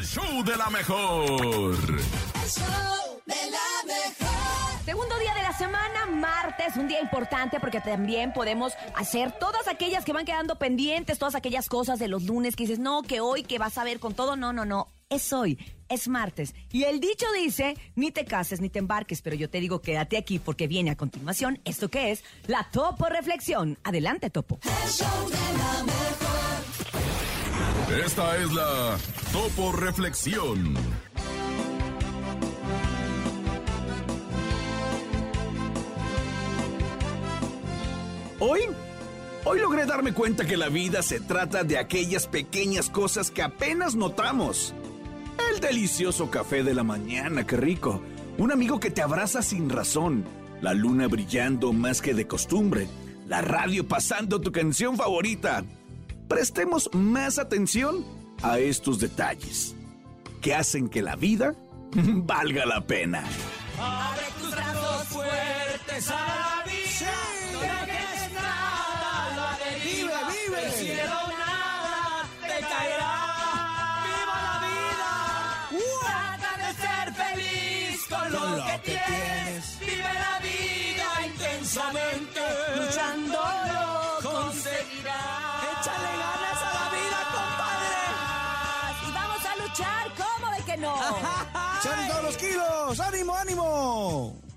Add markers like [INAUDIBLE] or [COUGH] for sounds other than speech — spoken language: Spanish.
El show de la mejor. El show de la mejor. Segundo día de la semana, martes, un día importante porque también podemos hacer todas aquellas que van quedando pendientes, todas aquellas cosas de los lunes que dices, no, que hoy, que vas a ver con todo, no, no, no, es hoy, es martes. Y el dicho dice, ni te cases ni te embarques, pero yo te digo, quédate aquí porque viene a continuación esto que es la Topo Reflexión. Adelante, Topo. El show de la mejor. Esta es la Topo Reflexión. Hoy, hoy logré darme cuenta que la vida se trata de aquellas pequeñas cosas que apenas notamos. El delicioso café de la mañana, qué rico. Un amigo que te abraza sin razón. La luna brillando más que de costumbre. La radio pasando tu canción favorita. Prestemos más atención a estos detalles que hacen que la vida [LAUGHS] valga la pena. Abre tus brazos fuertes a la vida. No dejes nada a la deriva. Vive, vive. El cielo nada te caerá. ¡Viva la vida! Trata de ser feliz con lo, Con lo que, que tienes. Vive la vida intensamente. Luchándolo conseguirás. Échale ganas a la vida, Y vamos a luchar, ¿cómo de que no? [LAUGHS] ¡Son todos los kilos! ¡Ánimo, ánimo!